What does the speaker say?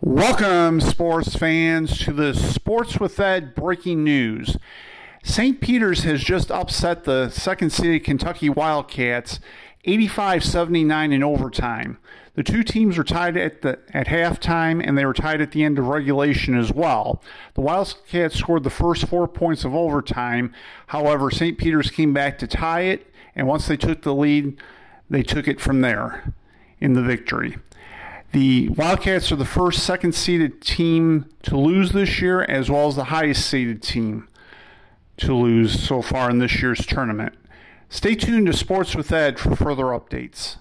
Welcome, sports fans, to the Sports with Ed breaking news. St. Peter's has just upset the second seeded Kentucky Wildcats 85 79 in overtime. The two teams were tied at, the, at halftime and they were tied at the end of regulation as well. The Wildcats scored the first four points of overtime. However, St. Peter's came back to tie it, and once they took the lead, they took it from there in the victory. The Wildcats are the first second seeded team to lose this year, as well as the highest seeded team to lose so far in this year's tournament. Stay tuned to Sports with Ed for further updates.